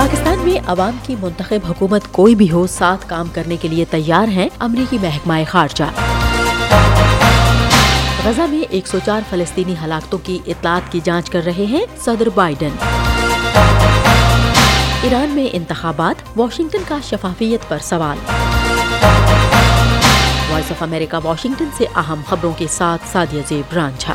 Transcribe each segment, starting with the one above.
پاکستان میں عوام کی منتخب حکومت کوئی بھی ہو، ساتھ کام کرنے کے لیے تیار ہیں امریکی محکمہ خارجہ۔ غزہ میں ایک سو چار فلسطینی ہلاکتوں کی اطلاعات کی جانچ کر رہے ہیں صدر بائیڈن۔ ایران میں انتخابات، واشنگٹن کا شفافیت پر سوال۔ وائس آف امریکہ، واشنگٹن سے اہم خبروں کے ساتھ سادیہ زیب رانجھا۔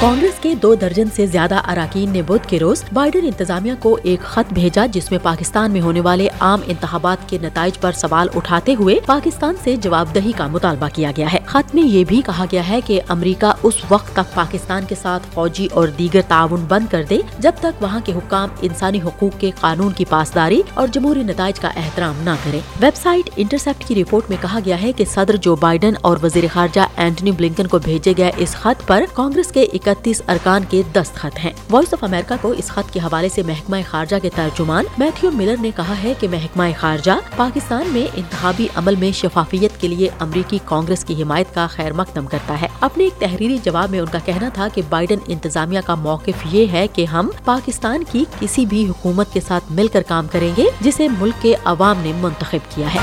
کانگریس کے دو درجن سے زیادہ اراکین نے بدھ کے روز بائیڈن انتظامیہ کو ایک خط بھیجا جس میں پاکستان میں ہونے والے عام انتخابات کے نتائج پر سوال اٹھاتے ہوئے پاکستان سے جواب دہی کا مطالبہ کیا گیا ہے۔ خط میں یہ بھی کہا گیا ہے کہ امریکہ اس وقت تک پاکستان کے ساتھ فوجی اور دیگر تعاون بند کر دے جب تک وہاں کے حکام انسانی حقوق کے قانون کی پاسداری اور جمہوری نتائج کا احترام نہ کرے ویب سائٹ انٹرسپٹ کی رپورٹ میں کہا گیا ہے کہ صدر جو بائیڈن اور وزیر خارجہ اینٹنی بلنکن کو بھیجے گئے اس خط پر کانگریس کے اکتیس ارکان کے دستخط ہیں۔ وائس آف امریکہ کو اس خط کے حوالے سے محکمہ خارجہ کے ترجمان میتھیو ملر نے کہا ہے کہ محکمہ خارجہ پاکستان میں انتخابی عمل میں شفافیت کے لیے امریکی کانگریس کی حمایت کا خیر مقدم کرتا ہے۔ اپنے ایک تحریری جواب میں ان کا کہنا تھا کہ بائیڈن انتظامیہ کا موقف یہ ہے کہ ہم پاکستان کی کسی بھی حکومت کے ساتھ مل کر کام کریں گے جسے ملک کے عوام نے منتخب کیا ہے۔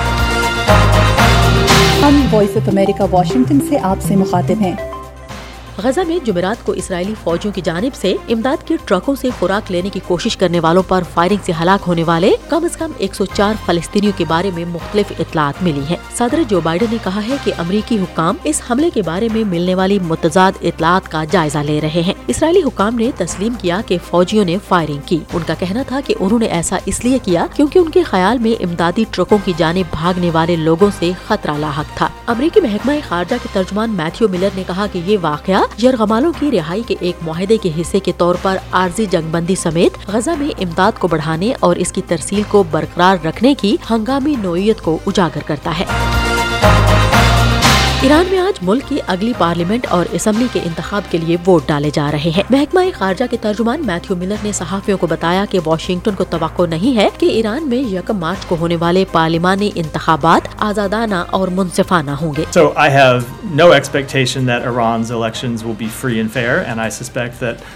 ہم وائس آف امریکہ واشنگٹن سے آپ سے مخاطب ہیں۔ غزہ میں جمعرات کو اسرائیلی فوجوں کی جانب سے امداد کے ٹرکوں سے خوراک لینے کی کوشش کرنے والوں پر فائرنگ سے ہلاک ہونے والے کم از کم ایک سو چار فلسطینیوں کے بارے میں مختلف اطلاعات ملی ہیں۔ صدر جو بائیڈن نے کہا ہے کہ امریکی حکام اس حملے کے بارے میں ملنے والی متضاد اطلاعات کا جائزہ لے رہے ہیں۔ اسرائیلی حکام نے تسلیم کیا کہ فوجیوں نے فائرنگ کی۔ ان کا کہنا تھا کہ انہوں نے ایسا اس لیے کیا کیونکہ ان کے خیال میں امدادی ٹرکوں کی جانب بھاگنے والے لوگوں سے خطرہ لاحق تھا۔ امریکی محکمہ خارجہ کے ترجمان میتھیو ملر نے کہا کہ یہ واقعہ یرغمالوں کی رہائی کے ایک معاہدے کے حصے کے طور پر عارضی جنگ بندی سمیت غزہ میں امداد کو بڑھانے اور اس کی ترسیل کو برقرار رکھنے کی ہنگامی نوعیت کو اجاگر کرتا ہے۔ ایران میں آج ملک کی اگلی پارلیمنٹ اور اسمبلی کے انتخاب کے لیے ووٹ ڈالے جا رہے ہیں۔ محکمہ خارجہ کے ترجمان میتھیو ملر نے صحافیوں کو بتایا کہ واشنگٹن کو توقع نہیں ہے کہ ایران میں یکم مارچ کو ہونے والے پارلیمانی انتخابات آزادانہ اور منصفانہ ہوں گے۔ So no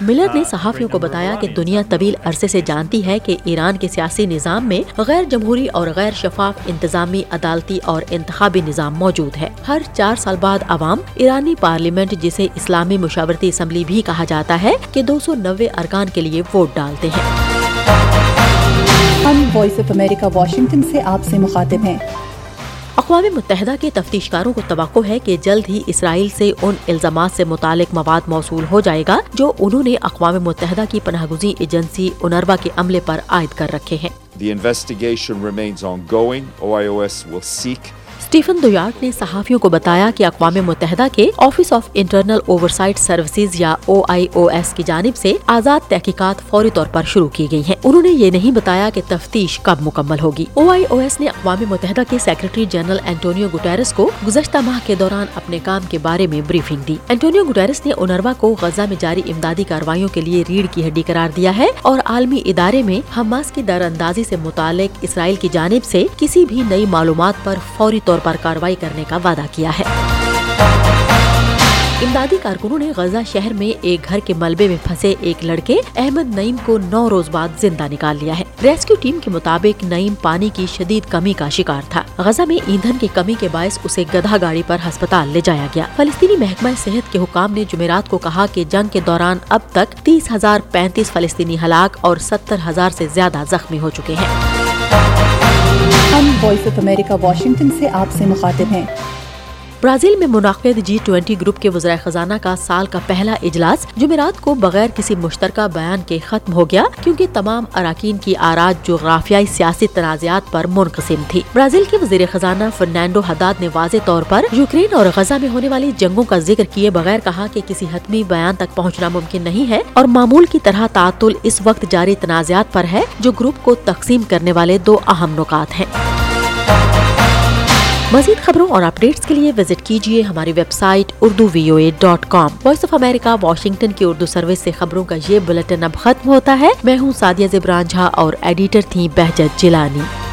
ملر نے uh, صحافیوں great کو بتایا کہ دنیا طویل عرصے سے جانتی ہے کہ ایران کے سیاسی نظام میں غیر جمہوری اور غیر شفاف انتظامی عدالتی اور انتخابی نظام موجود ہے۔ ہر چار سال بعد عوام ایرانی پارلیمنٹ جسے اسلامی مشاورتی اسمبلی بھی کہا جاتا ہے کہ دو سو نوے ارکان کے لیے ووٹ ڈالتے ہیں۔ ہم وائس آف امریکہ واشنگٹن سے آپ سے مخاطب ہیں۔ اقوام متحدہ کے تفتیش کاروں کو توقع ہے کہ جلد ہی اسرائیل سے ان الزامات سے متعلق مواد موصول ہو جائے گا جو انہوں نے اقوام متحدہ کی پناہ گزین ایجنسی انروا کے عملے پر عائد کر رکھے ہیں۔ The investigation remains ongoing. OIOS will seek Stephen Dujarric نے صحافیوں کو بتایا کہ اقوام متحدہ کے office of internal oversight services یا او آئی او ایس کی جانب سے آزاد تحقیقات فوری طور پر شروع کی گئی ہیں۔ انہوں نے یہ نہیں بتایا کہ تفتیش کب مکمل ہوگی۔ او آئی او ایس نے اقوام متحدہ کے سیکرٹری جنرل اینٹونیو گٹیرس کو گزشتہ ماہ کے دوران اپنے کام کے بارے میں بریفنگ دی۔ اینٹونیو گٹیرس نے انروا کو غزہ میں جاری امدادی کارروائیوں کے لیے ریڑھ کی ہڈی قرار دیا ہے اور عالمی ادارے میں حماس کی در اندازی سے متعلق اسرائیل کی جانب سے کسی بھی نئی معلومات پر فوری طور پر کارروائی کرنے کا وعدہ کیا ہے۔ امدادی کارکنوں نے غزہ شہر میں ایک گھر کے ملبے میں پھنسے ایک لڑکے احمد نعیم کو نو روز بعد زندہ نکال لیا ہے۔ ریسکیو ٹیم کے مطابق نعیم پانی کی شدید کمی کا شکار تھا۔ غزہ میں ایندھن کی کمی کے باعث اسے گدھا گاڑی پر ہسپتال لے جایا گیا۔ فلسطینی محکمہ صحت کے حکام نے جمعرات کو کہا کہ جنگ کے دوران اب تک تیس ہزار پینتیس فلسطینی ہلاک اور ستر ہزار سے زیادہ زخمی ہو چکے ہیں۔ ہم وائس آف امریکہ واشنگٹن سے آپ سے مخاطب ہیں۔ برازیل میں منعقد جی ٹوینٹی گروپ کے وزرائے خزانہ کا سال کا پہلا اجلاس جمعرات کو بغیر کسی مشترکہ بیان کے ختم ہو گیا، کیونکہ تمام اراکین کی آراج جغرافیائی سیاسی تنازعات پر منقسم تھی۔ برازیل کے وزیر خزانہ فرنینڈو حداد نے واضح طور پر یوکرین اور غزہ میں ہونے والی جنگوں کا ذکر کیے بغیر کہا کہ کسی حتمی بیان تک پہنچنا ممکن نہیں ہے اور معمول کی طرح تعطل اس وقت جاری تنازعات پر ہے جو گروپ کو تقسیم کرنے والے دو اہم نکات ہیں۔ مزید خبروں اور اپڈیٹس کے لیے وزٹ کیجیے ہماری website Urdu V O A dot com Voice of America Washington کی اردو سروس سے خبروں کا یہ بلٹن اب ختم ہوتا ہے۔ میں ہوں سادیہ زبران جھا اور ایڈیٹر تھی بہجت جیلانی۔